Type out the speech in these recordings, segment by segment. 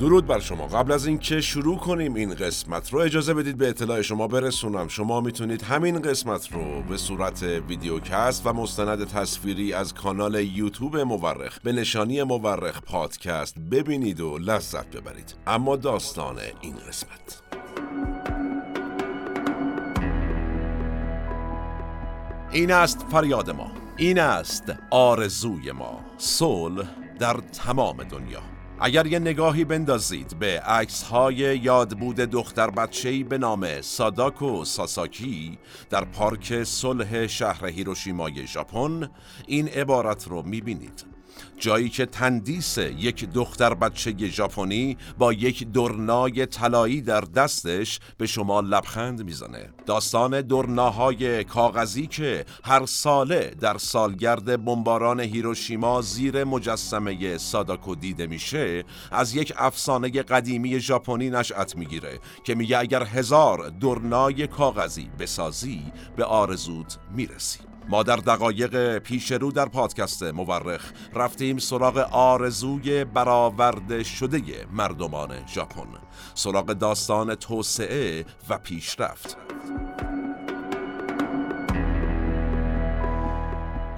درود بر شما. قبل از اینکه شروع کنیم این قسمت رو اجازه بدید به اطلاع شما برسونم. شما می‌تونید همین قسمت رو به صورت ویدیوکست و مستند تصویری از کانال یوتیوب مورخ به نشانی مورخ پادکست ببینید و لذت ببرید. اما داستان این قسمت. این است فریاد ما. این است آرزوی ما. صلح در تمام دنیا. اگر یه نگاهی بندازید به عکس های یادبود دختر بچه‌ای به نام ساداکو ساساکی در پارک صلح شهر هیروشیمای ژاپن این عبارت رو می‌بینید. جایی که تندیس یک دختر بچه ژاپنی با یک درنای طلایی در دستش به شما لبخند می‌زنه. داستان درناهای کاغذی که هر ساله در سالگرد بمباران هیروشیما زیر مجسمه ساداکو دیده میشه از یک افسانه قدیمی ژاپنی نشأت می‌گیره که میگه اگر هزار درنای کاغذی بسازی به آرزوت می‌رسی ما در دقایق پیش رو در پادکست مورخ رفتیم سراغ آرزوی برآورده شده مردمان ژاپن سراغ داستان توسعه و پیشرفت.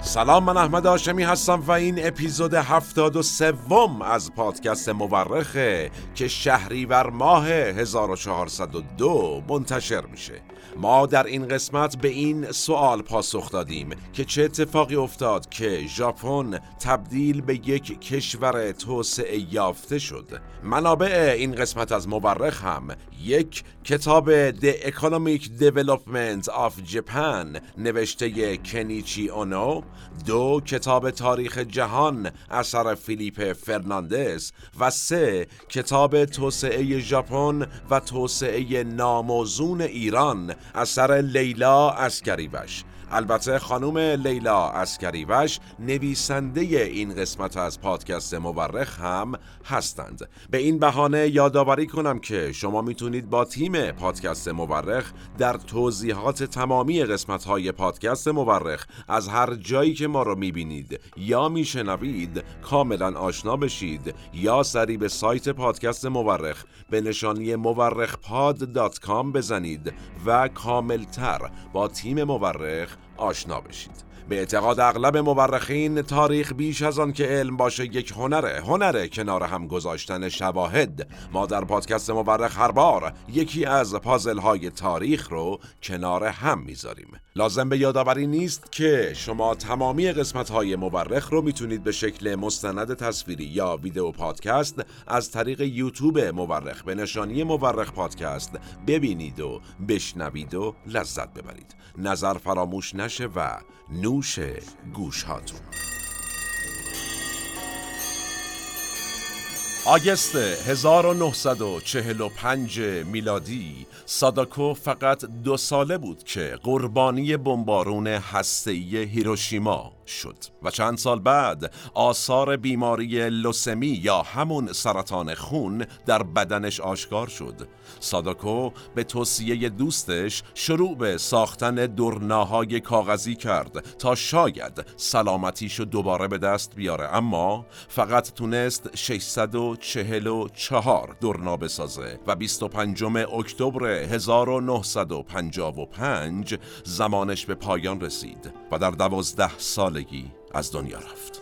سلام من احمد آشمی هستم و این اپیزود هفتاد و سوم از پادکست مورخه که شهریور ماه 1402 منتشر میشه. ما در این قسمت به این سوال پاسخ دادیم که چه اتفاقی افتاد که ژاپن تبدیل به یک کشور توسعه یافته شد. منابع این قسمت از مورخ هم یک کتاب The Economic Development of Japan نوشته کنیچی اونو دو کتاب تاریخ جهان اثر فیلیپ فرناندز و سه کتاب توسعه ژاپن و توسعه ناموزون ایران اثر لیلا اسکریوش البته خانم لیلا اسکریوش نویسنده این قسمت از پادکست مورخ هم هستند. به این بهانه یادآوری کنم که شما می‌تونید با تیم پادکست مورخ در توضیحات تمامی قسمت های پادکست مورخ از هر جایی که ما رو می‌بینید یا میشنوید کاملا آشنا بشید یا سری به سایت پادکست مورخ به نشانی مورخپاد.com بزنید و کاملتر با تیم مورخ آشنا بشید. به اعتقاد اغلب مورخین تاریخ بیش از آن که علم باشه یک هنره هنره کنار هم گذاشتن شواهد. ما در پادکست مورخ هر بار یکی از پازل های تاریخ رو کنار هم می‌ذاریم. لازم به یادآوری نیست که شما تمامی قسمت های مورخ رو می‌تونید به شکل مستند تصویری یا ویدیو پادکست از طریق یوتیوب مورخ به نشانی مورخ پادکست ببینید و بشنوید و لذت ببرید. نظر فراموش نشه و نوش گوش هاتون آگست 1945 میلادی ساداکو فقط دو ساله بود که قربانی بمبارون هسته‌ای هیروشیما شد و چند سال بعد آثار بیماری لوسمی یا همون سرطان خون در بدنش آشکار شد. ساداکو به توصیه دوستش شروع به ساختن درناهای کاغذی کرد تا شاید سلامتیشو دوباره به دست بیاره اما فقط تونست 644 درنا بسازه و 25 اکتبر 1955 زمانش به پایان رسید و در دوازده سالگی از دنیا رفت.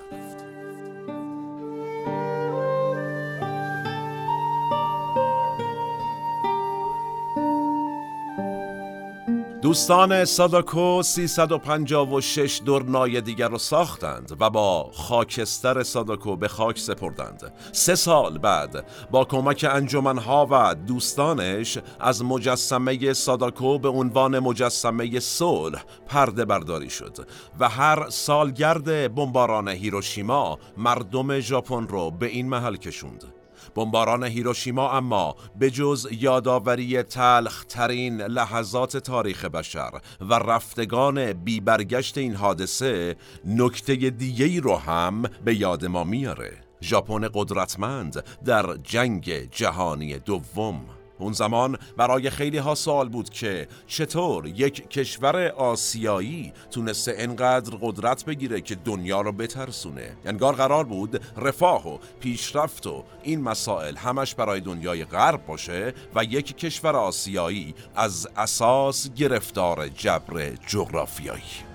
دوستان ساداکو 356 درنای دیگر رو ساختند و با خاکستر ساداکو به خاک سپردند. سه سال بعد با کمک انجمنها و دوستانش از مجسمه ساداکو به عنوان مجسمه صلح پرده برداری شد و هر سالگرد بمباران هیروشیما مردم ژاپن رو به این محل کشوند. بمباران هیروشیما اما به جز یادآوری تلخ ترین لحظات تاریخ بشر و رفتگان بی برگشت این حادثه نکته دیگه ای رو هم به یاد ما میاره. ژاپن قدرتمند در جنگ جهانی دوم. اون زمان برای خیلی ها سوال بود که چطور یک کشور آسیایی تونسته انقدر قدرت بگیره که دنیا رو بترسونه؟ انگار قرار بود رفاه و پیشرفت و این مسائل همش برای دنیای غرب باشه و یک کشور آسیایی از اساس گرفتار جبر جغرافیایی.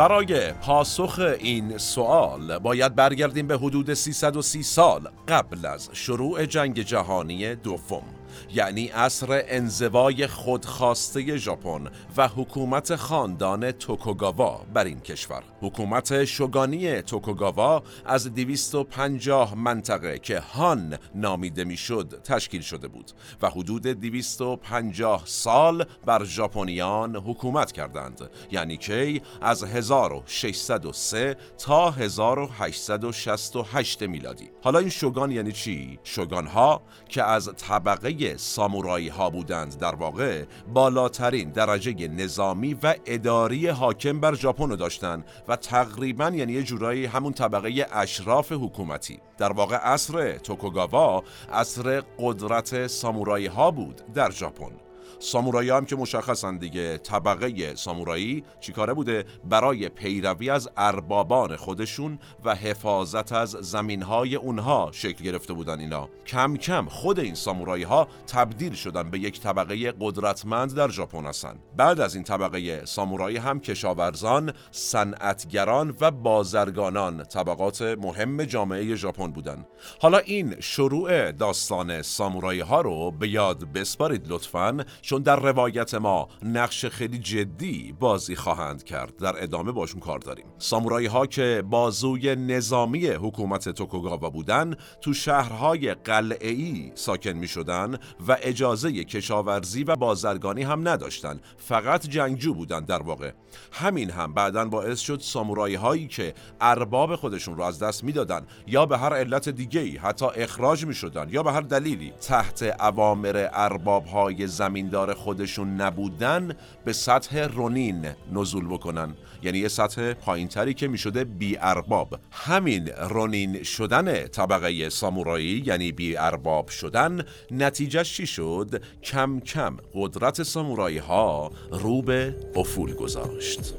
برای پاسخ این سوال باید برگردیم به حدود 330 سال قبل از شروع جنگ جهانی دوم. یعنی عصر انزوای خودخواسته ژاپن و حکومت خاندان توکوگاوا بر این کشور. حکومت شوگانی توکوگاوا از 250 منطقه که هان نامیده می‌شد تشکیل شده بود و حدود 250 سال بر ژاپنیان حکومت کردند. یعنی که از 1603 تا 1868 میلادی. حالا این شوگان یعنی چی؟ شوگان ها که از طبقه سامورایی ها بودند در واقع بالاترین درجه نظامی و اداری حاکم بر ژاپن داشتند و تقریبا یعنی یه جورایی همون طبقه اشراف حکومتی. در واقع عصر توکوگاوا عصر قدرت سامورایی ها بود در ژاپن. سامورایی هم که مشخصن دیگه. طبقه سامورایی چیکاره بوده؟ برای پیروی از اربابان خودشون و حفاظت از زمینهای اونها شکل گرفته بودن اینا. کم کم خود این سامورایی ها تبدیل شدن به یک طبقه قدرتمند در ژاپن هستن. بعد از این طبقه سامورایی هم کشاورزان صنعتگران و بازرگانان طبقات مهم جامعه ژاپن بودن. حالا این شروع داستان سامورایی ها رو به یاد بسپارید لطفاً. چون در روایت ما نقش خیلی جدی بازی خواهند کرد در ادامه باشون کار داریم. سامورایی ها که بازوی نظامی حکومت توکوگاوا بودن تو شهرهای قلعه‌ای ساکن می شدن و اجازه کشاورزی و بازرگانی هم نداشتن. فقط جنگجو بودن در واقع. همین هم بعدا باعث شد سامورایی هایی که ارباب خودشون رو از دست می‌دادن یا به هر علت دیگه ای حتی اخراج می شدن یا به هر دلیلی تحت اوامر ارباب های زمیندار خودشون نبودن به سطح رونین نزول بکنن. یعنی یه سطح پایینتری که می‌شده بی ارباب همین رونین شدن طبقه سامورایی یعنی بی ارباب شدن نتیجهش چی شد؟ کم کم قدرت سامورایی ها رو به افول گذاشت.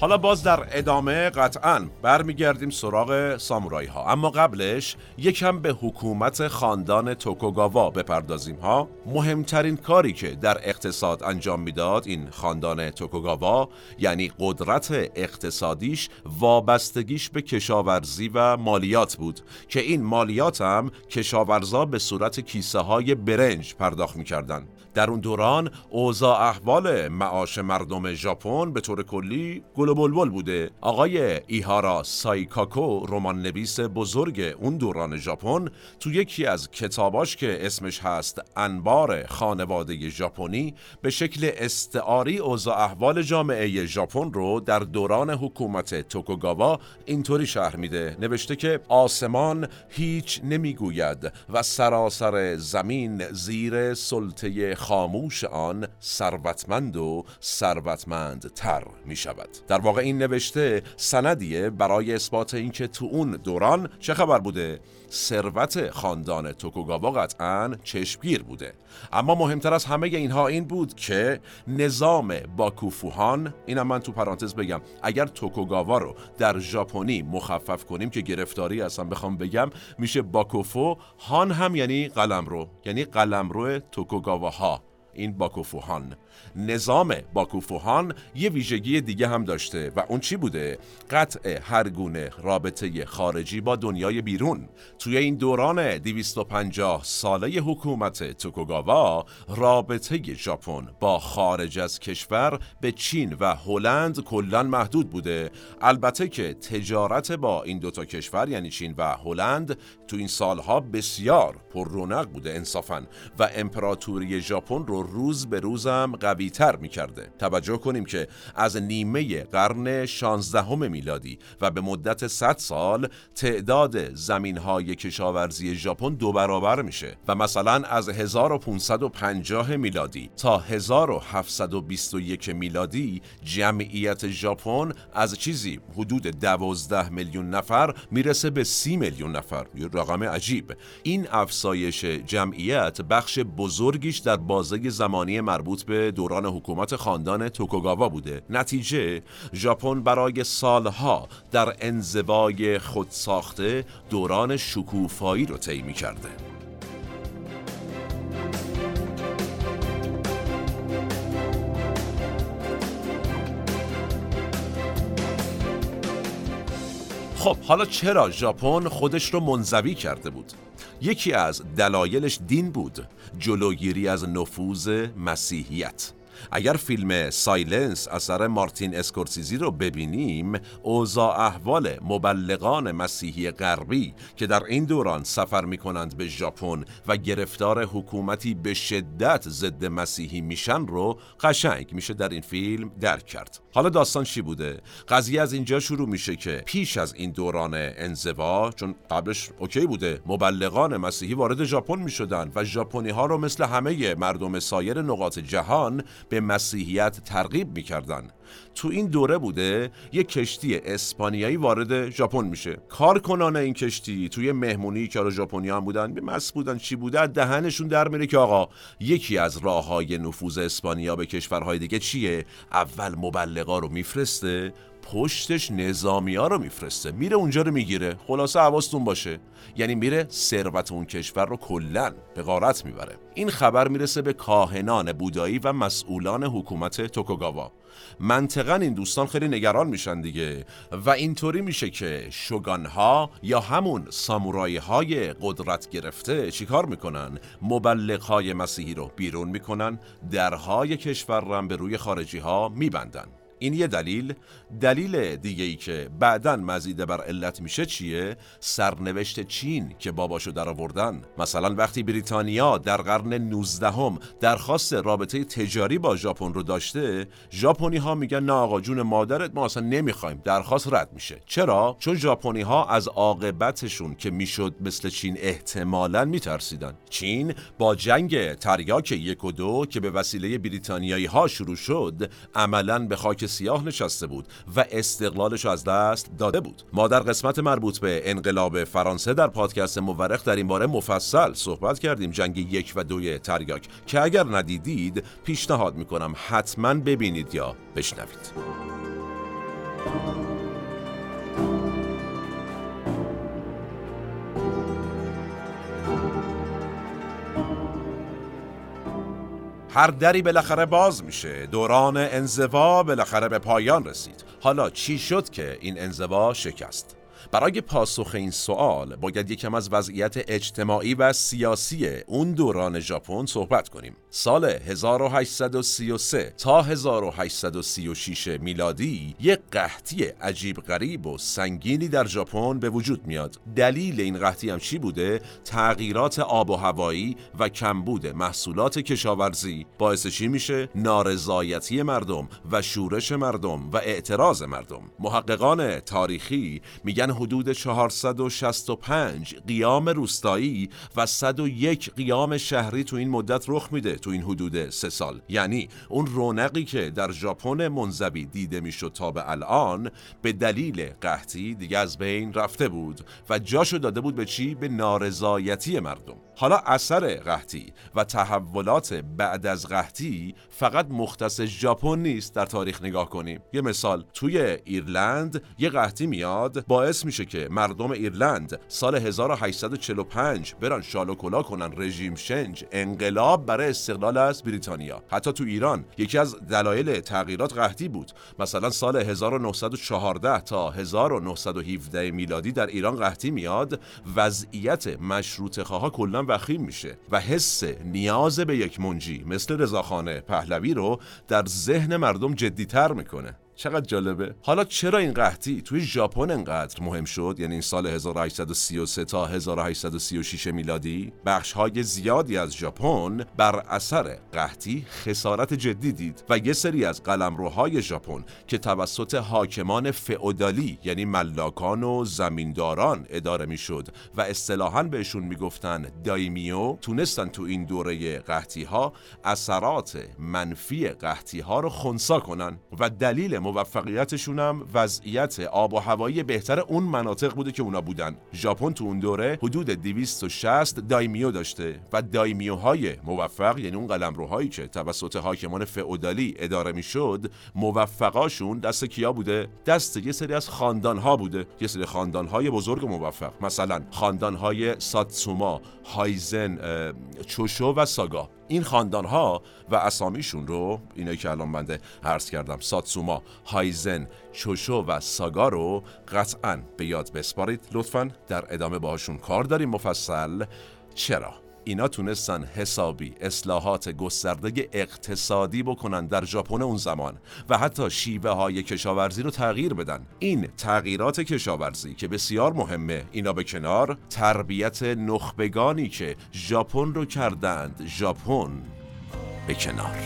حالا باز در ادامه قطعا برمیگردیم سراغ سامورایی ها اما قبلش یکم به حکومت خاندان توکوگاوا بپردازیم ها. مهمترین کاری که در اقتصاد انجام می‌داد این خاندان توکوگاوا یعنی قدرت اقتصادیش وابستگیش به کشاورزی و مالیات بود که این مالیات هم کشاورزا به صورت کیسه های برنج پرداخت می‌کردن در اون دوران اوضاع احوال معاش مردم ژاپن به طور کلی گل و بلبل بوده. آقای ایهارا سایکاکو رمان نویس بزرگ اون دوران ژاپن تو یکی از کتاباش که اسمش هست انبار خانواده ژاپنی به شکل استعاری اوضاع احوال جامعه ژاپن رو در دوران حکومت توکوگاوا اینطوری شهر میده. نوشته که آسمان هیچ نمی‌گوید و سراسر زمین زیر سلطه خاموش آن ثروتمند و ثروتمند تر می شود واقع این نوشته سندیه برای اثبات اینکه تو اون دوران چه خبر بوده؟ ثروت خاندان توکوگاوا قطعا چشمگیر بوده. اما مهمتر از همه اینها این بود که نظام باکوفوهان اینم من تو پرانتز بگم اگر توکوگاوا رو در ژاپنی مخفف کنیم که گرفتاری اصلا بخوام بگم میشه باکوفو هان هم یعنی قلمرو یعنی قلمرو توکوگاوا ها این باکوفوهان. نظام باکوفوهان یه ویژگی دیگه هم داشته و اون چی بوده؟ قطع هر گونه رابطه خارجی با دنیای بیرون توی این دوران 250 ساله حکومت توکوگاوا رابطه ژاپن با خارج از کشور به چین و هلند کلا محدود بوده البته که تجارت با این دوتا کشور یعنی چین و هلند تو این سالها بسیار پر رونق بوده انصافا و امپراتوری ژاپن رو روز به روزم قوی تر می کرده. توجه کنیم که از نیمه قرن 16 میلادی و به مدت 100 سال تعداد زمین های کشاورزی ژاپن دو برابر میشه و مثلا از 1550 میلادی تا 1721 میلادی جمعیت ژاپن از چیزی حدود 12 میلیون نفر می‌رسه به 30 میلیون نفر یه رقم عجیب این افزایش جمعیت بخش بزرگیش در بازه زمانی مربوط به دوران حکومت خاندان توکوگاوا بوده نتیجه ژاپن برای سالها در انزوای خودساخته دوران شکوفایی رو طی کرده خب حالا چرا ژاپن خودش رو منزوی کرده بود؟ یکی از دلایلش دین بود جلوگیری از نفوذ مسیحیت. اگر فیلم Silence اثر مارتین اسکورسیزی رو ببینیم اوضاع احوال مبلغان مسیحی غربی که در این دوران سفر می کنند به ژاپن و گرفتار حکومتی به شدت ضد مسیحی میشن رو قشنگ میشه در این فیلم درک کرد. حالا داستان چی بوده؟ قضیه از اینجا شروع میشه که پیش از این دوران انزوا چون قبلش OK بوده مبلغان مسیحی وارد ژاپن می‌شدن و ژاپنی ها رو مثل همه مردم سایر نقاط جهان به مسیحیت ترغیب می‌کردن. تو این دوره بوده یک کشتی اسپانیایی وارد ژاپن میشه. کارکنان این کشتی توی مهمونی که ژاپنی هم بودن به مس بودن چی بوده دهنشون در میره که آقا یکی از راه های نفوذ اسپانیا به کشورهای دیگه چیه؟ اول مبلغا رو میفرسته پشتش نظامی ها رو میفرسته. میره اونجا رو می‌گیره. خلاصه حواستون باشه. یعنی میره ثروت اون کشور رو کلا به غارت می‌بره. این خبر می‌رسه به کاهنان بودایی و مسئولان حکومت توکوگاوا. منطقا این دوستان خیلی نگران میشن دیگه. و اینطوری میشه که شگان ها یا همون سامورایی های قدرت گرفته چیکار می‌کنن؟ مبلغ های مسیحی رو بیرون می‌کنن. درهای کشور رو به روی خارجی ها میبندن. این یه دلیل. دلیل دیگه ای که بعدا مزیده بر علت میشه چیه؟ سرنوشت چین که باباشو در آوردن مثلا وقتی بریتانیا در قرن 19 هم درخواست رابطه تجاری با ژاپن رو داشته ژاپنی ها میگن نه آقا جون مادرت ما اصلا نمی‌خوایم. درخواست رد میشه. چرا؟ چون ژاپنی ها از عاقبتشون که می‌شد مثل چین احتمالا میترسیدن. چین با جنگ تریاک یک و دو که به وسیله بریتانیایی ها شروع شد عملا به خاک سیاه نشسته بود و استقلالش از دست داده بود. ما در قسمت مربوط به انقلاب فرانسه در پادکست مورخ در این باره مفصل صحبت کردیم. جنگ یک و دوی تریاک که اگر ندیدید پیشنهاد می‌کنم حتما ببینید یا بشنوید. هر دری بالاخره باز میشه. دوران انزوا بالاخره به پایان رسید. حالا چی شد که این انزوا شکست؟ برای پاسخ این سوال باید یکم از وضعیت اجتماعی و سیاسی اون دوران ژاپن صحبت کنیم. سال 1833 تا 1836 میلادی یک قحطی عجیب غریب و سنگینی در ژاپن به وجود میاد. دلیل این قحطی هم چی بوده؟ تغییرات آب و هوایی و کمبود محصولات کشاورزی باعث چی میشه؟ نارضایتی مردم و شورش مردم و اعتراض مردم. محققان تاریخی میگن حدود 465 قیام روستایی و 101 قیام شهری تو این مدت رخ میده تو این حدود سه سال. یعنی اون رونقی که در ژاپن منزوی دیده می‌شد تا به الان به دلیل قحطی دیگه از بین رفته بود و جاشو داده بود به چی؟ به نارضایتی مردم. حالا اثر قحطی و تحولات بعد از قحطی فقط مختص ژاپن نیست در تاریخ نگاه کنیم. یه مثال توی ایرلند یه قحطی میاد باعث میشه که مردم ایرلند سال 1845 برن شال و کلا کنن رژیم شنج انقلاب برای استقلال از بریتانیا. حتی تو ایران یکی از دلایل تغییرات قحطی بود. مثلا سال 1914 تا 1917 میلادی در ایران قحطی میاد وضعیت مشروط خواه کلا وخیم میشه و حس نیاز به یک منجی مثل رضاخان پهلوی رو در ذهن مردم جدیتر می‌کنه. چقدر جالبه. حالا چرا این قحطی توی ژاپن انقدر مهم شد؟ یعنی این سال 1833 تا 1836 میلادی بخش های زیادی از ژاپن بر اثر قحطی خسارت جدی دید و یه سری از قلمروهای ژاپن که توسط حاکمان فئودالی یعنی ملاکان و زمینداران اداره می‌شد و اصطلاحا بهشون می‌گفتن دایمیو تونستن تو این دوره قحطی ها اثرات منفی قحطی ها رو خونسا کنن. و دلیل موفقیتشون هم وضعیت آب و هوایی بهتر اون مناطق بوده که اونا بودن. ژاپن تو اون دوره حدود 260 دایمیو داشته و دایمیوهای موفق یعنی اون قلمروهایی که توسط حاکمان فئودالی اداره می‌شد موفقاشون دست کیا بوده؟ دست یه سری از خاندانها بوده. یه سری خاندانهای بزرگ و موفق. مثلا خاندانهای ساتسوما هایزن چوشو و ساگا. این خاندان ها و اسامیشون رو اینایی که الان بنده عرض کردم ساتسوما هایزن چوشو و ساگا رو قطعا به یاد بسپارید. لطفا در ادامه باهاشون کار داریم مفصل. چرا؟ اینا تونستن حسابی اصلاحات گسترده اقتصادی بکنن در ژاپن اون زمان و حتی شیوه های کشاورزی رو تغییر بدن. این تغییرات کشاورزی که بسیار مهمه اینا به کنار تربیت نخبگانی که ژاپن رو کردند. ژاپن به کنار.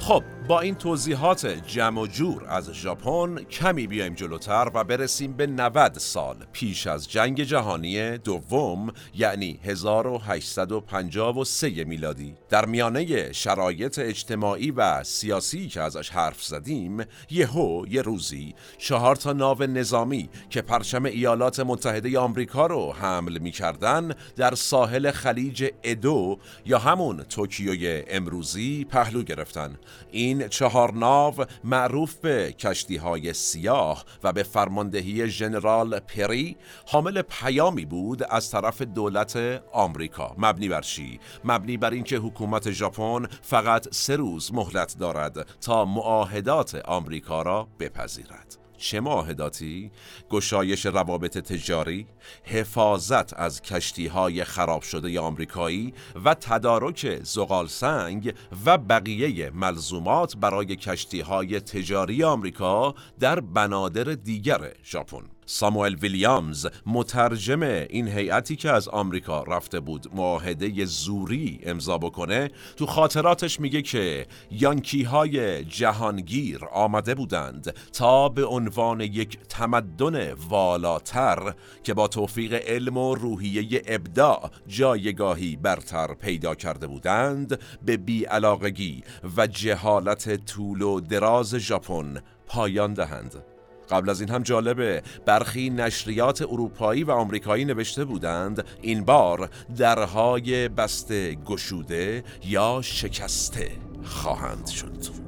خب با این توضیحات جمع و جور از ژاپن کمی بیایم جلوتر و برسیم به 90 سال پیش از جنگ جهانی دوم یعنی 1853 میلادی. در میانه شرایط اجتماعی و سیاسی که ازش حرف زدیم یهو یه روزی چهار تا ناو نظامی که پرچم ایالات متحده آمریکا رو حمل می‌کردن در ساحل خلیج ادو یا همون توکیوی امروزی پهلو گرفتن. این چهار ناو معروف به کشتی های سیاه و به فرماندهی ژنرال پری حامل پیامی بود از طرف دولت آمریکا. مبنی بر چی؟ مبنی بر اینکه حکومت ژاپن فقط سه روز مهلت دارد تا معاهدات آمریکا را بپذیرد. چه معاهداتی؟ گشایش روابط تجاری، حفاظت از کشتی های خراب شده آمریکایی و تدارک زغال سنگ و بقیه ملزومات برای کشتی های تجاری آمریکا در بنادر دیگر ژاپن. ساموئل ویلیامز مترجم این هیئتی که از آمریکا رفته بود معاهده زوری امضا بکنه تو خاطراتش میگه که یانکی های جهانگیر آمده بودند تا به عنوان یک تمدن والاتر که با توفیق علم و روحیه ابداع جایگاهی برتر پیدا کرده بودند به بیعلاقگی و جهالت طول و دراز ژاپن پایان دهند. قبل از این هم جالبه. برخی نشریات اروپایی و آمریکایی نوشته بودند این بار درهای بسته گشوده یا شکسته خواهند شد.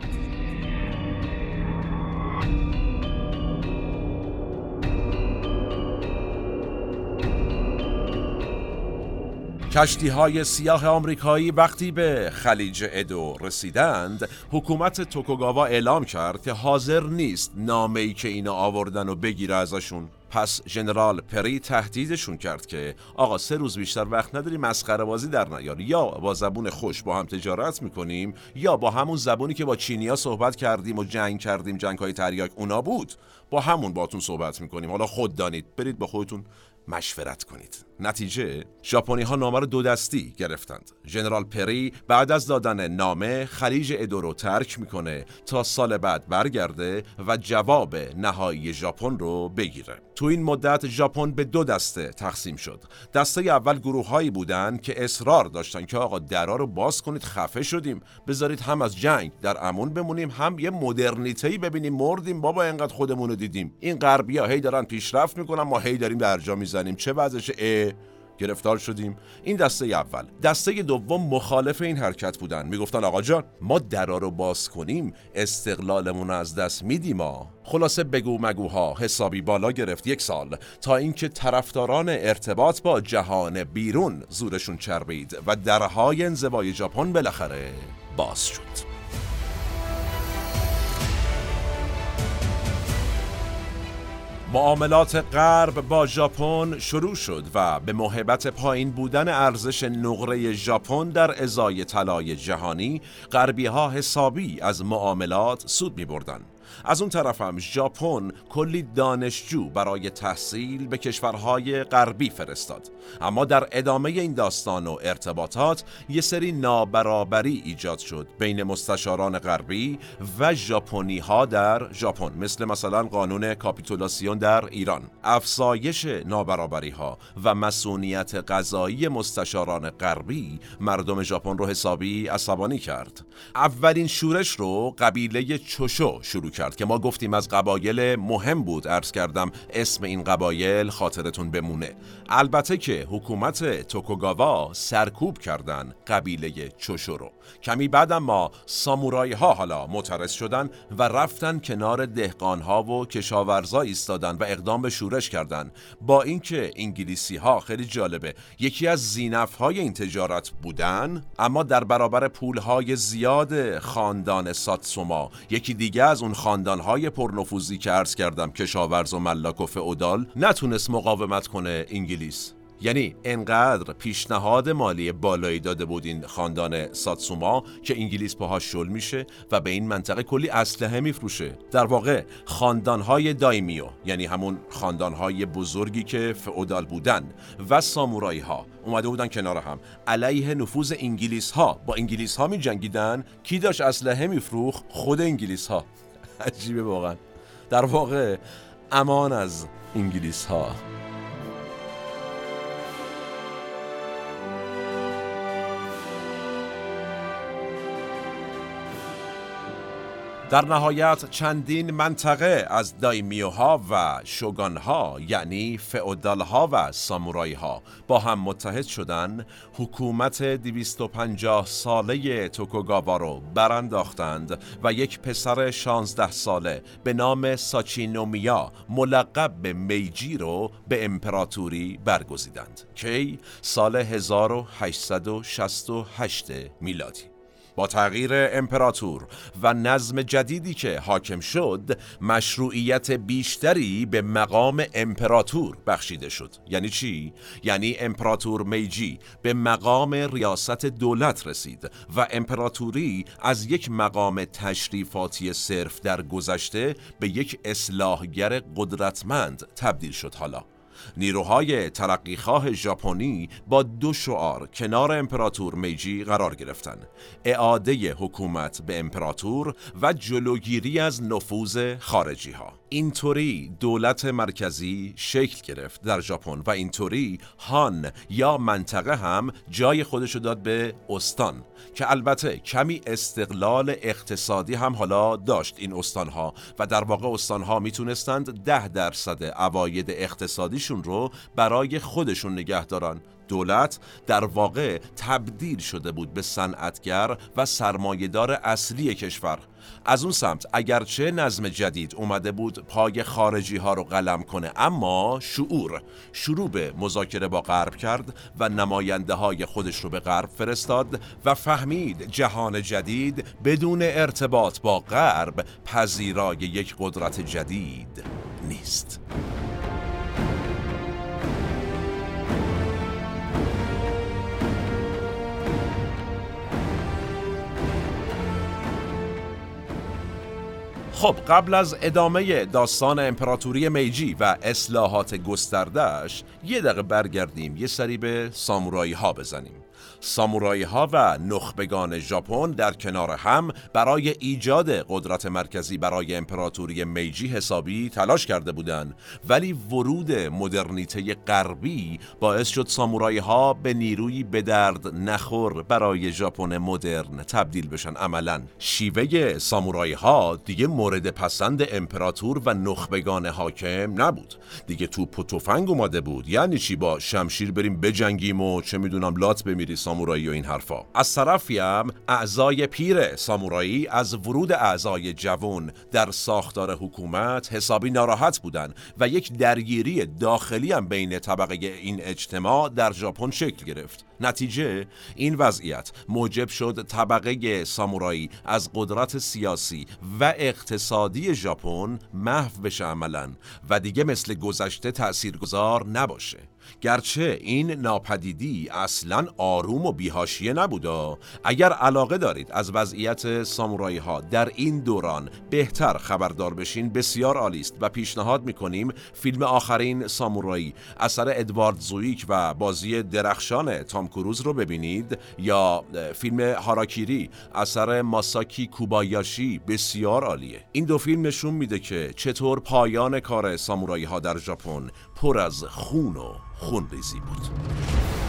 کشتی های سیاه آمریکایی وقتی به خلیج ادو رسیدند حکومت توکوگاوا اعلام کرد که حاضر نیست نامه ای که اینا آوردن و بگیره ازشون. پس ژنرال پری تهدیدشون کرد که آقا سه روز بیشتر وقت نداری مسخره بازی در نیار. یا با زبون خوش با هم تجارت می‌کنیم یا با همون زبونی که با چینیا صحبت کردیم و جنگ کردیم جنگ های تریاک اونا بود. با همون باتون صحبت می‌کنیم. حالا خود دانید. برید با خودتون. مشورت کنید. نتیجه ژاپنی ها نامه رو دو دستی گرفتند. ژنرال پری بعد از دادن نامه خلیج ادو رو ترک می‌کنه تا سال بعد برگرده و جواب نهایی ژاپن رو بگیره. تو این مدت ژاپن به دو دسته تقسیم شد. دسته اول گروه هایی بودن که اصرار داشتن که آقا درا رو باز کنید خفه شدیم. بذارید هم از جنگ در امون بمونیم هم یه مدرنیته ببینیم. مردیم بابا اینقدر خودمون رو دیدیم. این غربیا هی دارن پیشرفت می‌کنن ما هی داریم درجا می‌زنیم. چه وضعشه؟ گرفتار شدیم. این دسته اول. دسته دوم مخالف این حرکت بودن. می‌گفتن آقا جان ما درا رو باز کنیم استقلالمون از دست میدیم ما خلاصه بگو مگوها حسابی بالا گرفت یک سال. تا اینکه طرفداران ارتباط با جهان بیرون زورشون چربید و درهای انزوای ژاپن بالاخره باز شد. معاملات غرب با ژاپن شروع شد و به محبت پایین بودن ارزش نقره ژاپن در ازای طلای جهانی غربی ها حسابی از معاملات سود می بردن. از اون طرف هم ژاپن کلی دانشجو برای تحصیل به کشورهای غربی فرستاد. اما در ادامه این داستان و ارتباطات یه سری نابرابری ایجاد شد بین مستشاران غربی و ژاپنی ها در ژاپن مثل مثلا قانون کاپیتولاسیون در ایران. افزایش نابرابری ها و مسئولیت قضایی مستشاران غربی مردم ژاپن رو حسابی عصبانی کرد. اولین شورش رو قبیله چوشو شروع کرد که ما گفتیم از قبایل مهم بود عرض کردم اسم این قبایل خاطرتون بمونه. البته که حکومت توکوگاوا سرکوب کردن قبیله چوشو رو کمی بعد ما سامورایی ها حالا معترض شدن و رفتن کنار دهقان ها و کشاورزا ایستادن و اقدام به شورش کردن. با اینکه انگلیسی ها خیلی جالبه یکی از زینف های این تجارت بودن اما در برابر پول های زیاد خاندان ساتسوما یکی دیگه از اون خاندانهای پرنفوذی که عرض کردم کشاورز و ملاک و فئودال نتونست مقاومت کنه انگلیس. یعنی انقدر پیشنهاد مالی بالایی داده بود این خاندان ساتسوما که انگلیس پاهاش شل میشه و به این منطقه کلی اسلحه میفروشه. در واقع خاندانهای دایمیو یعنی همون خاندانهای بزرگی که فئودال بودن و سامورایی ها اومده بودن کنار هم علیه نفوذ انگلیس ها با انگلیس ها می جنگیدن کی داشت اسلحه میفروخ خود انگلیس ها عجیبه واقعا. در واقع امان از انگلیس ها در نهایت چندین منطقه از دایمیوها و شوگانها یعنی فئودالها و سامورایها با هم متحد شدن حکومت 250 ساله توکوگاوا رو برانداختند و یک پسر 16 ساله به نام ساچینومیا ملقب به میجی رو به امپراتوری برگزیدند. کی؟ سال 1868 میلادی. با تغییر امپراتور و نظم جدیدی که حاکم شد مشروعیت بیشتری به مقام امپراتور بخشیده شد. یعنی چی؟ یعنی امپراتور میجی به مقام ریاست دولت رسید و امپراتوری از یک مقام تشریفاتی صرف در گذشته به یک اصلاحگر قدرتمند تبدیل شد. حالا نیروهای ترقیخواه ژاپنی با دو شعار کنار امپراتور میجی قرار گرفتند اعاده حکومت به امپراتور و جلوگیری از نفوذ خارجی ها اینطوری دولت مرکزی شکل گرفت در ژاپن و اینطوری هان یا منطقه هم جای خودشو داد به استان که البته کمی استقلال اقتصادی هم حالا داشت این استانها و در واقع استانها می‌تونستند ده درصد عواید اقتصادیشون رو برای خودشون نگه دارن. دولت در واقع تبدیل شده بود به صنعتگر و سرمایهدار اصلی کشور. از اون سمت اگرچه نظم جدید اومده بود پای خارجی ها رو قلم کنه اما شعور شروع به مذاکره با غرب کرد و نماینده های خودش رو به غرب فرستاد و فهمید جهان جدید بدون ارتباط با غرب پذیرای یک قدرت جدید نیست. خب قبل از ادامه داستان امپراتوری میجی و اصلاحات گستردهش یه دقیقه برگردیم یه سری به سامورایی ها بزنیم. سامورایی ها و نخبگان ژاپن در کنار هم برای ایجاد قدرت مرکزی برای امپراتوری میجی حسابی تلاش کرده بودند. ولی ورود مدرنیته غربی باعث شد سامورایی ها به نیروی به درد نخور برای ژاپن مدرن تبدیل بشن. عملا شیوه سامورایی ها دیگه مورد پسند امپراتور و نخبگان حاکم نبود. دیگه توپ و تفنگ اومده بود. یعنی چی با شمشیر بریم بجنگیم و چه می‌دونم لات بمیریم؟ خیلی سامورایی و این حرفا. از طرفی هم اعضای پیر سامورایی از ورود اعضای جوان در ساختار حکومت حسابی ناراحت بودند و یک درگیری داخلی هم بین طبقه این اجتماع در ژاپن شکل گرفت. نتیجه این وضعیت موجب شد طبقه سامورایی از قدرت سیاسی و اقتصادی ژاپن محو بشه عملا و دیگه مثل گذشته تاثیرگذار نباشه. گرچه این ناپدیدی اصلا آروم و بیهاشیه نبودا اگر علاقه دارید از وضعیت سامورایی ها در این دوران بهتر خبردار بشین بسیار عالی است و پیشنهاد می‌کنیم فیلم آخرین سامورایی اثر ادوارد زویک و بازی درخشان تام کروز رو ببینید یا فیلم هاراکیری اثر ماساکی کوبایاشی بسیار عالیه. این دو فیلم نشون میده که چطور پایان کار سامورایی ها در ژاپن پر از خون و خونریزی بود.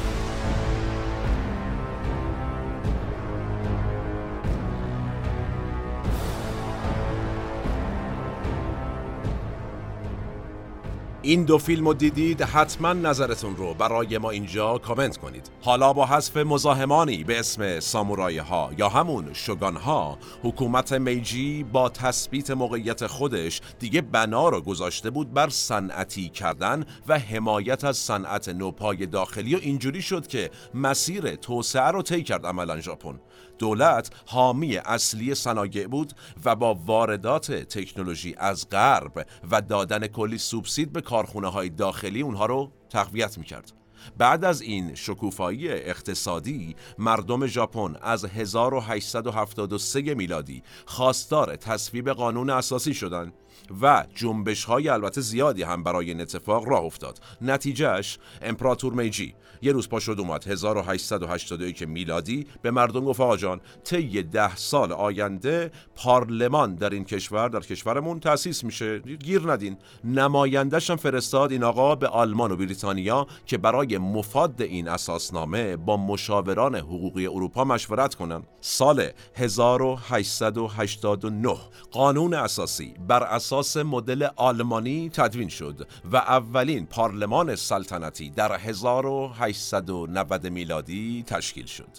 این دو فیلم رو دیدید حتما نظرتون رو برای ما اینجا کامنت کنید. حالا با حذف مزاحمانی به اسم سامورایی ها یا همون شگان ها حکومت میجی با تثبیت موقعیت خودش دیگه بنا رو گذاشته بود بر صنعتی کردن و حمایت از صنعت نوپای داخلی و اینجوری شد که مسیر توسعه رو طی کرد عملا ژاپن. دولت حامی اصلی صنایع بود و با واردات تکنولوژی از غرب و دادن کلی سوبسید به کارخونه های داخلی اونها رو تقویت می‌کرد. بعد از این شکوفایی اقتصادی مردم ژاپن از 1873 میلادی خواستار تصویب قانون اساسی شدند. و جنبش های البته زیادی هم برای این اتفاق راه افتاد. نتیجهش امپراتور میجی. یه روز پا شد اومد. 1881 میلادی به مردم گفت آقا جان طی ده سال آینده پارلمان در این کشور در کشورمون تأسیس میشه. گیر ندین. نمایندش هم فرستاد این آقا به آلمان و بریتانیا که برای مفاد این اساسنامه با مشاوران حقوقی اروپا مشورت کنن. سال 1889 قانون اساسی بر اساس مدل آلمانی تدوین شد و اولین پارلمان سلطنتی در 1890 میلادی تشکیل شد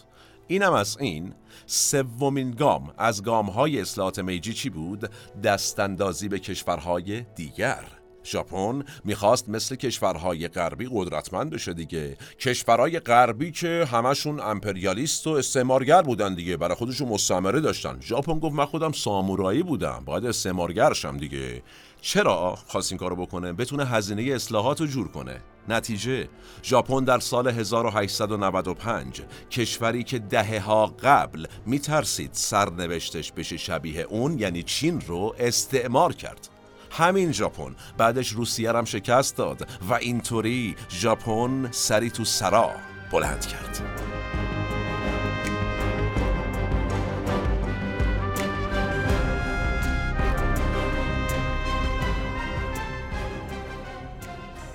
اینم از این سومین گام از گام های اصلاحات میجی چی بود؟ دستاندازی به کشورهای دیگر ژاپن می‌خواست مثل کشورهای غربی قدرتمند بشه دیگه. کشورهای غربی که همشون امپریالیست و استعمارگر بودن دیگه برای خودشون مستعمره داشتن. ژاپن گفت من خودم سامورایی بودم باید استعمارگرشم دیگه. چرا خواست این کارو بکنه بتونه هزینه اصلاحات رو جور کنه. نتیجه ژاپن در سال 1895 کشوری که دهه ها قبل میترسید سرنوشتش بشه شبیه اون یعنی چین رو استعمار کرد. همین ژاپن. بعدش روسیه هم شکست داد و اینطوری ژاپن سری تو سرا بلند کرد.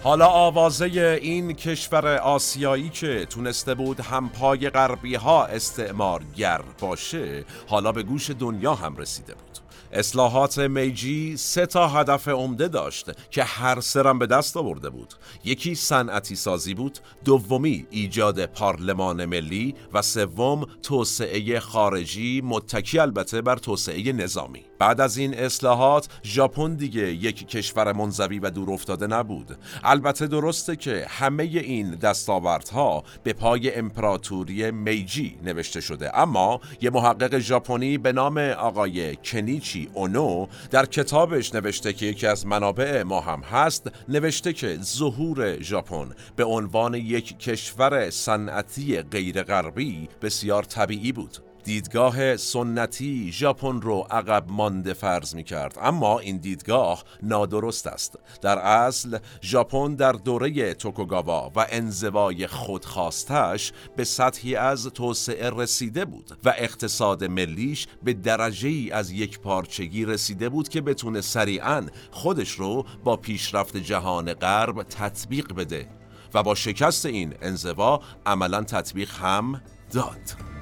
حالا آوازه این کشور آسیایی که تونسته بود هم پای غربی ها استعمارگر باشه حالا به گوش دنیا هم رسیده بود. اصلاحات میجی سه تا هدف عمده داشت که هر سرم به دست آورده بود. یکی صنعتی سازی بود دومی ایجاد پارلمان ملی و سوم توسعه خارجی. متکی البته بر توسعه نظامی. بعد از این اصلاحات ژاپن دیگه یک کشور منزوی و دور افتاده نبود. البته درسته که همه این دستاوردها به پای امپراتوری میجی نوشته شده. اما یه محقق ژاپنی به نام آقای کنیچی اونو در کتابش نوشته که یکی از منابع ما هم هست نوشته که ظهور ژاپن به عنوان یک کشور صنعتی غیرغربی بسیار طبیعی بود. دیدگاه سنتی ژاپن رو عقب مانده فرض می کرد اما این دیدگاه نادرست است. در اصل ژاپن در دوره توکوگاوا و انزوای خودخواستش به سطحی از توسعه رسیده بود و اقتصاد ملیش به درجه ای از یک پارچگی رسیده بود که بتونه سریعا خودش رو با پیشرفت جهان غرب تطبیق بده. و با شکست این انزوا عملا تطبیق هم داد.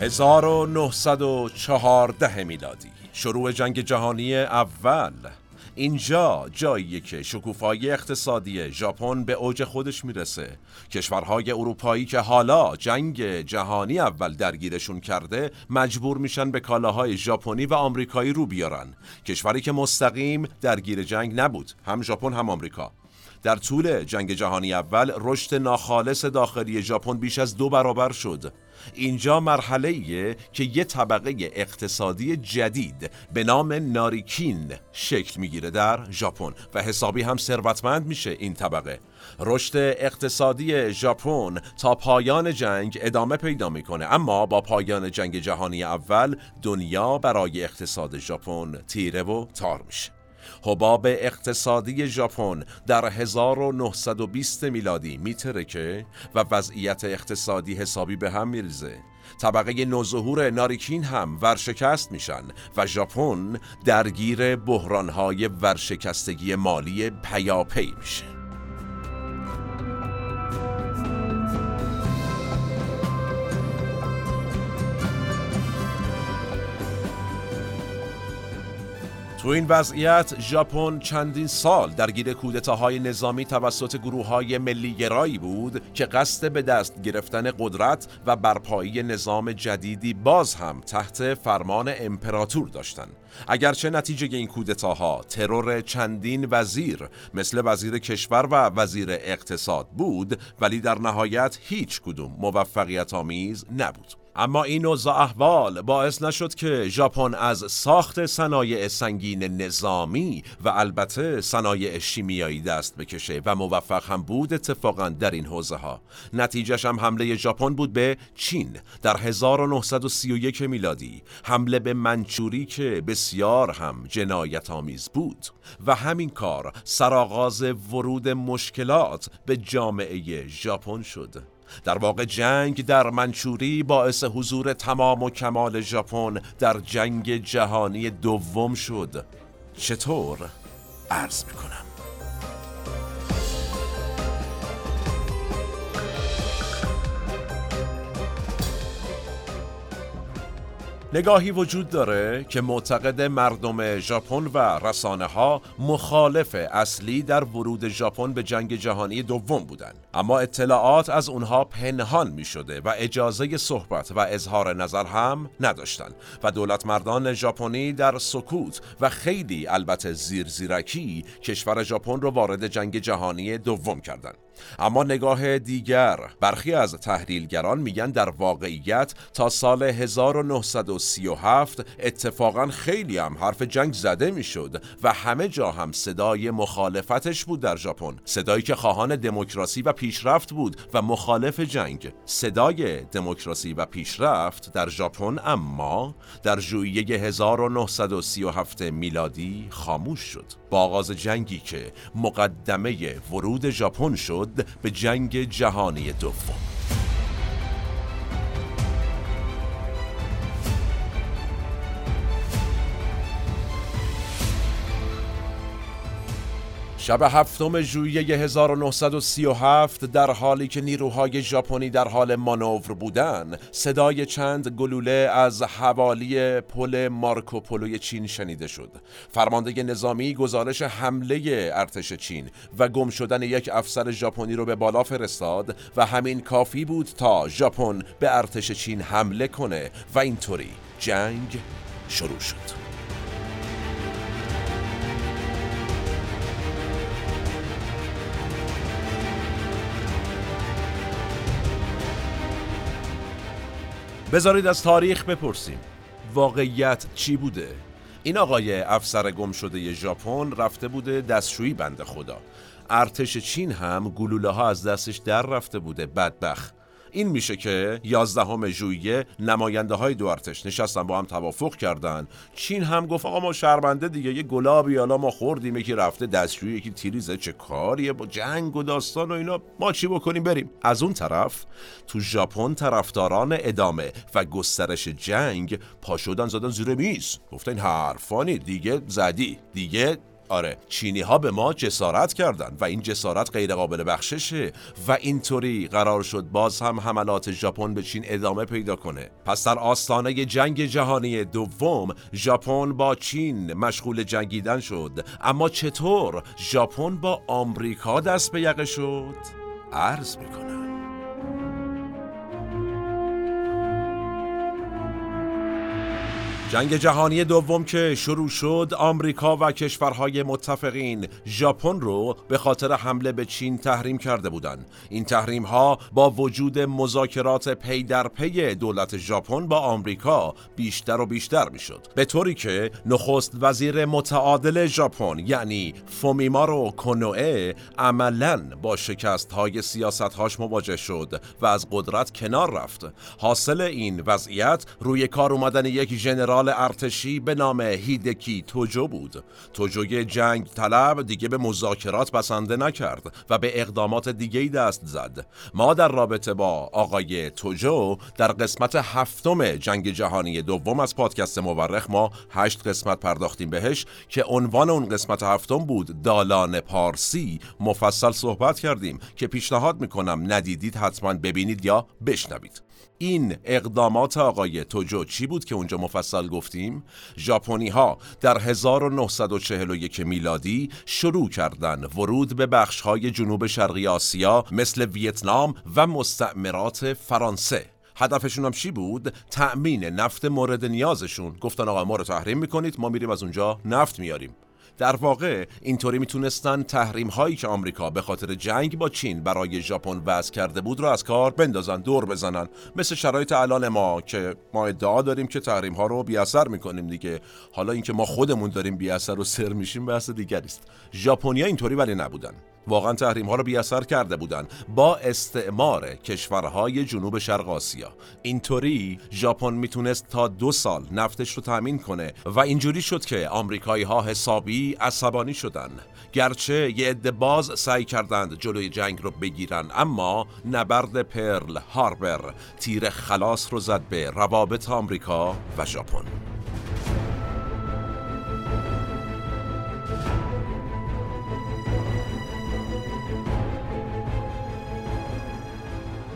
1914 میلادی. شروع جنگ جهانی اول. اینجا جاییه که شکوفایی اقتصادی ژاپن به اوج خودش می‌رسه. کشورهای اروپایی که حالا جنگ جهانی اول درگیرشون کرده مجبور میشن به کالاهای ژاپنی و آمریکایی رو بیارن. کشوری که مستقیم درگیر جنگ نبود. هم ژاپن هم آمریکا. در طول جنگ جهانی اول رشد ناخالص داخلی ژاپن بیش از دو برابر شد. اینجا مرحله ایه که یه طبقه اقتصادی جدید به نام ناریکین شکل می‌گیره در ژاپن و حسابی هم ثروتمند میشه این طبقه. رشد اقتصادی ژاپن تا پایان جنگ ادامه پیدا می‌کنه اما با پایان جنگ جهانی اول دنیا برای اقتصاد ژاپن تیره و تار میشه. حباب اقتصادی ژاپن در 1920 میلادی میترکه و وضعیت اقتصادی حسابی به هم میریزه. طبقه نوظهور ناریکین هم ورشکست میشن و ژاپن درگیر بحرانهای ورشکستگی مالی پیاپی میشه. تو این وضعیت ژاپن چندین سال درگیر کودتاهای نظامی توسط گروه های ملی گرایی بود که قصد به دست گرفتن قدرت و برپایی نظام جدیدی باز هم تحت فرمان امپراتور داشتند. اگرچه نتیجه این کودتاها ترور چندین وزیر مثل وزیر کشور و وزیر اقتصاد بود ولی در نهایت هیچ کدوم موفقیت آمیز نبود. اما این اوضاع احوال باعث نشد که ژاپن از ساخت صنایع سنگین نظامی و البته صنایع شیمیایی دست بکشه و موفق هم بود اتفاقا در این حوزه ها نتیجهش هم حمله ژاپن بود به چین در 1931 میلادی. حمله به منچوری که بسیار هم جنایت آمیز بود و همین کار سرآغاز ورود مشکلات به جامعه ژاپن شد. در واقع جنگ در منچوری باعث حضور تمام و کمال ژاپن در جنگ جهانی دوم شد. چطور؟ عرض می‌کنم. نگاهی وجود داره که معتقد مردم ژاپن و رسانه ها مخالف اصلی در ورود ژاپن به جنگ جهانی دوم بودند. اما اطلاعات از اونها پنهان می شده و اجازه صحبت و اظهار نظر هم نداشتند و دولت مردان ژاپنی در سکوت و خیلی البته زیرزیرکی کشور ژاپن رو وارد جنگ جهانی دوم کردند اما نگاه دیگر برخی از تحلیلگران میگن در واقعیت تا سال 1937 اتفاقا خیلی هم حرف جنگ زده می‌شد و همه جا هم صدای مخالفتش بود در ژاپن. صدایی که خواهان دموکراسی و پیشرفت بود و مخالف جنگ. صدای دموکراسی و پیشرفت در ژاپن اما در ژوئیه 1937 میلادی خاموش شد. با آغاز جنگی که مقدمه ورود ژاپن شد به جنگ جهانی دوم. شب هفتم ژوئیه 1937 در حالی که نیروهای ژاپنی در حال مانور بودند صدای چند گلوله از حوالی پل مارکوپولوی چین شنیده شد. فرمانده نظامی گزارش حمله ارتش چین و گم شدن یک افسر ژاپنی رو به بالا فرستاد و همین کافی بود تا ژاپن به ارتش چین حمله کنه و اینطوری جنگ شروع شد. بذارید از تاریخ بپرسیم. واقعیت چی بوده؟ این آقای افسر گم شده ژاپن رفته بوده دستشویی بنده خدا. ارتش چین هم گلوله ها از دستش در رفته بوده بدبخت. این میشه که 11 ژوئیه نماینده های دو ارتش نشستن با هم توافق کردن. چین هم گفت آقا ما شرمنده دیگه یه گلابی حالا ما خوردیم یکی رفته دستشویی یکی تیریزه چه کاریه با جنگ و داستان و اینا. ما چی بکنیم؟ بریم. از اون طرف تو ژاپن طرفداران ادامه و گسترش جنگ پا شدن زدن زیر میز. گفتن حرفانی دیگه زدی دیگه آره چینی ها به ما جسارت کردند و این جسارت غیر قابل بخششه و اینطوری قرار شد باز هم حملات ژاپن به چین ادامه پیدا کنه. پس در آستانه جنگ جهانی دوم ژاپن با چین مشغول جنگیدن شد. اما چطور؟ ژاپن با آمریکا دست به یقه شد؟ عرض می‌کنم. جنگ جهانی دوم که شروع شد آمریکا و کشورهای متفقین ژاپن رو به خاطر حمله به چین تحریم کرده بودند این تحریم ها با وجود مذاکرات پی در پی دولت ژاپن با آمریکا بیشتر و بیشتر می‌شد. به طوری که نخست وزیر متعادل ژاپن یعنی فومیمارو کونوئه عملا با شکست های سیاست هاش مواجه شد و از قدرت کنار رفت. حاصل این وضعیت روی کار اومدن یک ژنرال ارتشی به نام هیدکی توجو بود. توجوی جنگ طلب دیگه به مذاکرات بسنده نکرد و به اقدامات دیگه دست زد. ما در رابطه با آقای توجو در قسمت هفتم جنگ جهانی دوم از پادکست مورخ ما هشت قسمت پرداختیم بهش که عنوان اون قسمت هفتم بود دالان پارسی. مفصل صحبت کردیم که پیشنهاد می‌کنم ندیدید حتما ببینید یا بشنوید. این اقدامات آقای توجو چی بود که اونجا مفصل گفتیم؟ ژاپنی ها در 1941 میلادی شروع کردن ورود به بخش های جنوب شرقی آسیا مثل ویتنام و مستعمرات فرانسه هدفشون هم چی بود؟ تأمین نفت مورد نیازشون گفتن آقا ما رو تحریم می‌کنید ما میریم از اونجا نفت میاریم در واقع اینطوری می‌تونستن تحریم هایی که آمریکا به خاطر جنگ با چین برای ژاپن وضع کرده بود رو از کار بندازن دور بزنن. مثل شرایط الان ما که ما ادعا داریم که تحریم ها رو بی اثر می‌کنیم دیگه. حالا اینکه ما خودمون داریم بی اثر و سر میشیم بحث دیگری است. ژاپنیا اینطوری ولی نبودن. واقعا تحریم ها رو بیاثر کرده بودند با استعمار کشورهای جنوب شرق آسیا. اینطوری ژاپن می‌تونست تا دو سال نفتش رو تامین کنه و اینجوری شد که آمریکایی ها حسابی عصبانی شدن گرچه یه عده باز سعی کردند جلوی جنگ رو بگیرن اما نبرد پرل هاربر تیر خلاص رو زد به روابط آمریکا و ژاپن.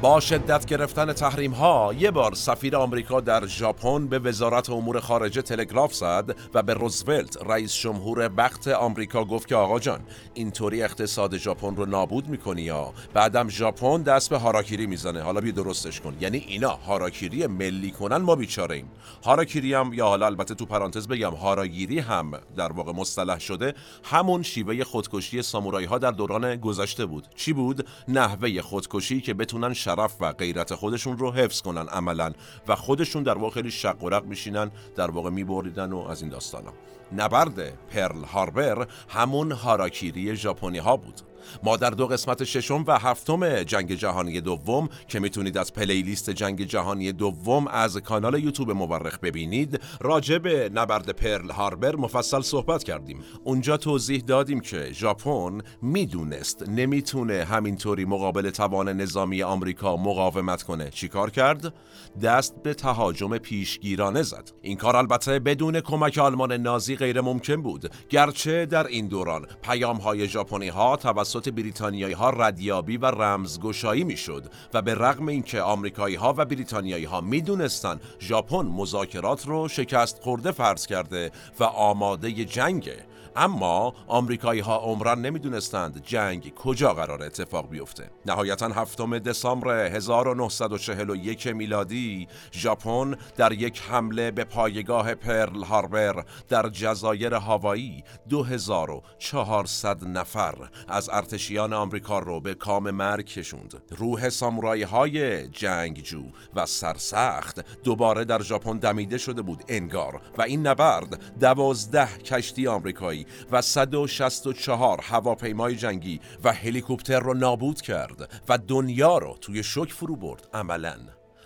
با شدت گرفتن تحریم ها یه بار سفیر آمریکا در ژاپن به وزارت امور خارجه تلگراف زد و به روزولت رئیس جمهور وقت آمریکا گفت که آقا جان اینطوری اقتصاد ژاپن رو نابود می‌کنی یا؟ بعدم ژاپن دست به هاراکیری می‌زنه. حالا بیا درستش کن. یعنی اینا هاراکیری ملی کنن ما بیچاره ایم. هاراکیری هم یا حالا البته تو پرانتز بگم هاراگیری هم در واقع مصطلح شده. همون شیوه خودکشی سامورایی ها در دوران گذشته بود. چی بود؟ نحوه خودکشی که بتونن شرف و غیرت خودشون رو حفظ کنن عملا و خودشون در واقع خیلی شق و میشینن در واقع میبریدن و از این داستانا. نبرد پرل هاربر همون هاراکیری ژاپنی ها بود. ما در دو قسمت ششم و هفتم جنگ جهانی دوم که می‌تونید از پلیلیست جنگ جهانی دوم از کانال یوتیوب مورخ ببینید راجع به نبرد پرل هاربر مفصل صحبت کردیم. اونجا توضیح دادیم که ژاپن می‌دونست نمی‌تونه همینطوری مقابل توان نظامی آمریکا مقاومت کنه. چیکار کرد؟ دست به تهاجم پیشگیرانه زد. این کار البته بدون کمک آلمان نازی غیر ممکن بود. گرچه در این دوران پیام های ژاپنی ها توسط توسط بریتانیایی ها ردیابی و رمزگشایی می‌شد و به رغم اینکه آمریکایی ها و بریتانیایی ها می‌دونستند ژاپن مذاکرات رو شکست خورده فرض کرده و آماده جنگه اما آمریکایی ها عمران نمی‌دونستند جنگ کجا قرار اتفاق بیفته. نهایتا هفتم دسامبر 1941 میلادی ژاپن در یک حمله به پایگاه پرل هاربر در جزایر هاوایی 2400 نفر از ارتشیان آمریکا رو به کام مرگ کشوند. روح سامورایی های جنگجو و سرسخت دوباره در ژاپن دمیده شده بود انگار. و این نبرد دوازده کشتی آمریکایی و 164 هواپیمای جنگی و هلیکوپتر رو نابود کرد و دنیا رو توی شک فرو برد عملا.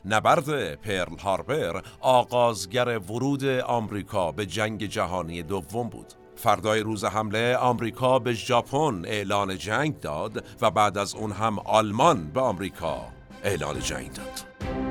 نبرد پرل هاربر آغازگر ورود آمریکا به جنگ جهانی دوم بود. فردای روز حمله آمریکا به ژاپن اعلان جنگ داد و بعد از اون هم آلمان به آمریکا اعلان جنگ داد.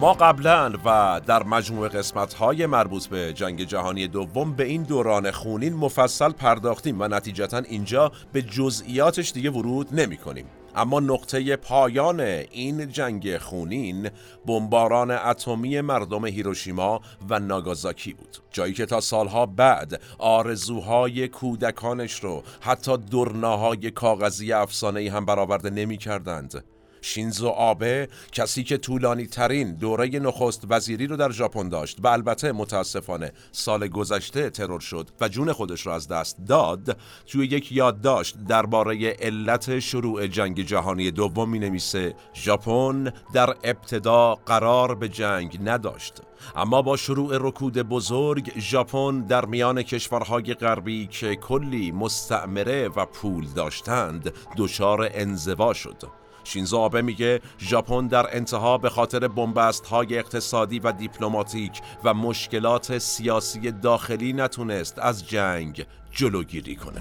ما قبلا و در مجموع قسمت مربوط به جنگ جهانی دوم به این دوران خونین مفصل پرداختیم و نتیجتا اینجا به جزئیاتش دیگه ورود نمی کنیم. اما نقطه پایان این جنگ خونین بمباران اتمی مردم هیروشیما و ناگازاکی بود جایی که تا سالها بعد آرزوهای کودکانش رو حتی درناهای کاغذی افسانه هم برآورده نمی کردند شینزو آبه کسی که طولانی ترین دوره نخست وزیری رو در ژاپن داشت و البته متاسفانه سال گذشته ترور شد و جون خودش را از دست داد توی یک یادداشت درباره علت شروع جنگ جهانی دوم می نویسه ژاپن در ابتدا قرار به جنگ نداشت. اما با شروع رکود بزرگ ژاپن در میان کشورهای غربی که کلی مستعمره و پول داشتند دچار انزوا شد. شینزو آبه میگه ژاپن در انتها به خاطر بنبست های اقتصادی و دیپلماتیک و مشکلات سیاسی داخلی نتونست از جنگ جلوگیری کنه.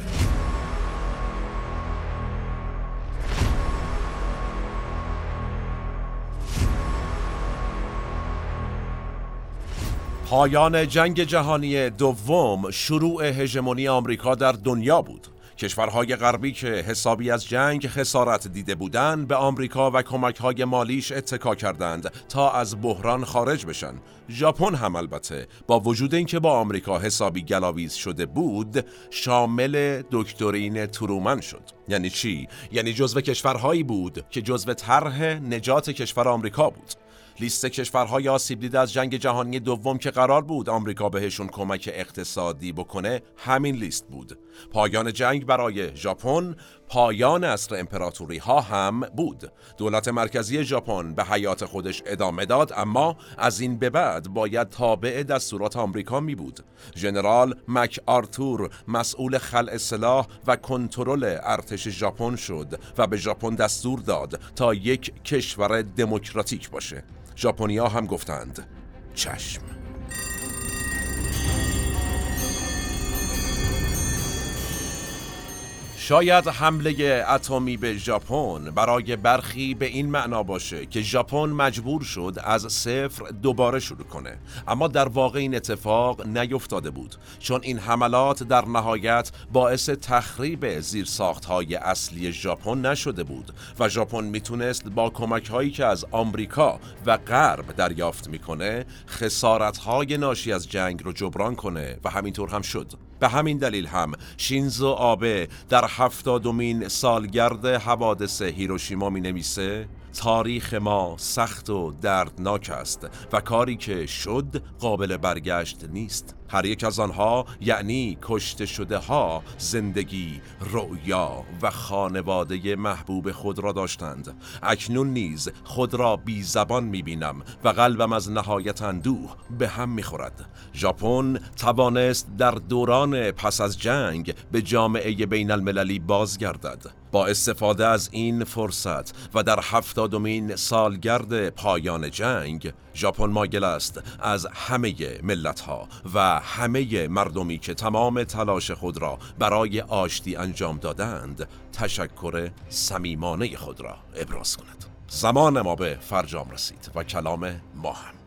پایان جنگ جهانی دوم شروع هژمونی آمریکا در دنیا بود. کشورهای غربی که حسابی از جنگ خسارت دیده بودند به آمریکا و کمکهای مالیش اتکا کردند تا از بحران خارج بشن. ژاپن هم البته با وجود اینکه با آمریکا حسابی گلاویز شده بود شامل دکترین ترومن شد. یعنی چی؟ یعنی جزو کشورهایی بود که جزو طرح نجات کشور آمریکا بود. لیست کشورهای آسیب دیده از جنگ جهانی دوم که قرار بود آمریکا بهشون کمک اقتصادی بکنه همین لیست بود. پایان جنگ برای ژاپن پایان اصر امپراتوری ها هم بود. دولت مرکزی ژاپن به حیات خودش ادامه داد اما از این به بعد باید تابع دستورات آمریکا می بود. ژنرال مک آرتور مسئول خلع سلاح و کنترل ارتش ژاپن شد و به ژاپن دستور داد تا یک کشور دموکراتیک باشه. ژاپنیا هم گفتند. چشم. شاید حمله اتمی به ژاپن برای برخی به این معنا باشه که ژاپن مجبور شد از صفر دوباره شروع کنه. اما در واقع این اتفاق نیفتاده بود چون این حملات در نهایت باعث تخریب های اصلی ژاپن نشده بود و ژاپن می‌تونست با کمک هایی که از آمریکا و غرب دریافت می‌کنه خسارت های ناشی از جنگ رو جبران کنه و همینطور هم شد. به همین دلیل هم شینزو آبه در هفتادمین سالگرد حوادث هیروشیما می نویسه تاریخ ما سخت و دردناک است و کاری که شد قابل برگشت نیست. هر یک از آنها یعنی کشته شده ها زندگی، رؤیا و خانواده محبوب خود را داشتند. اکنون نیز خود را بی زبان می بینم و قلبم از نهایت اندوه به هم می خورد. ژاپن توانست در دوران پس از جنگ به جامعه بین المللی بازگردد. با استفاده از این فرصت و در هفتادمین سالگرد پایان جنگ ژاپن مایل است از همه ملت ها و همه مردمی که تمام تلاش خود را برای آشتی انجام دادند تشکر صمیمانه خود را ابراز کند. زمان ما به فرجام رسید و کلام ما هم.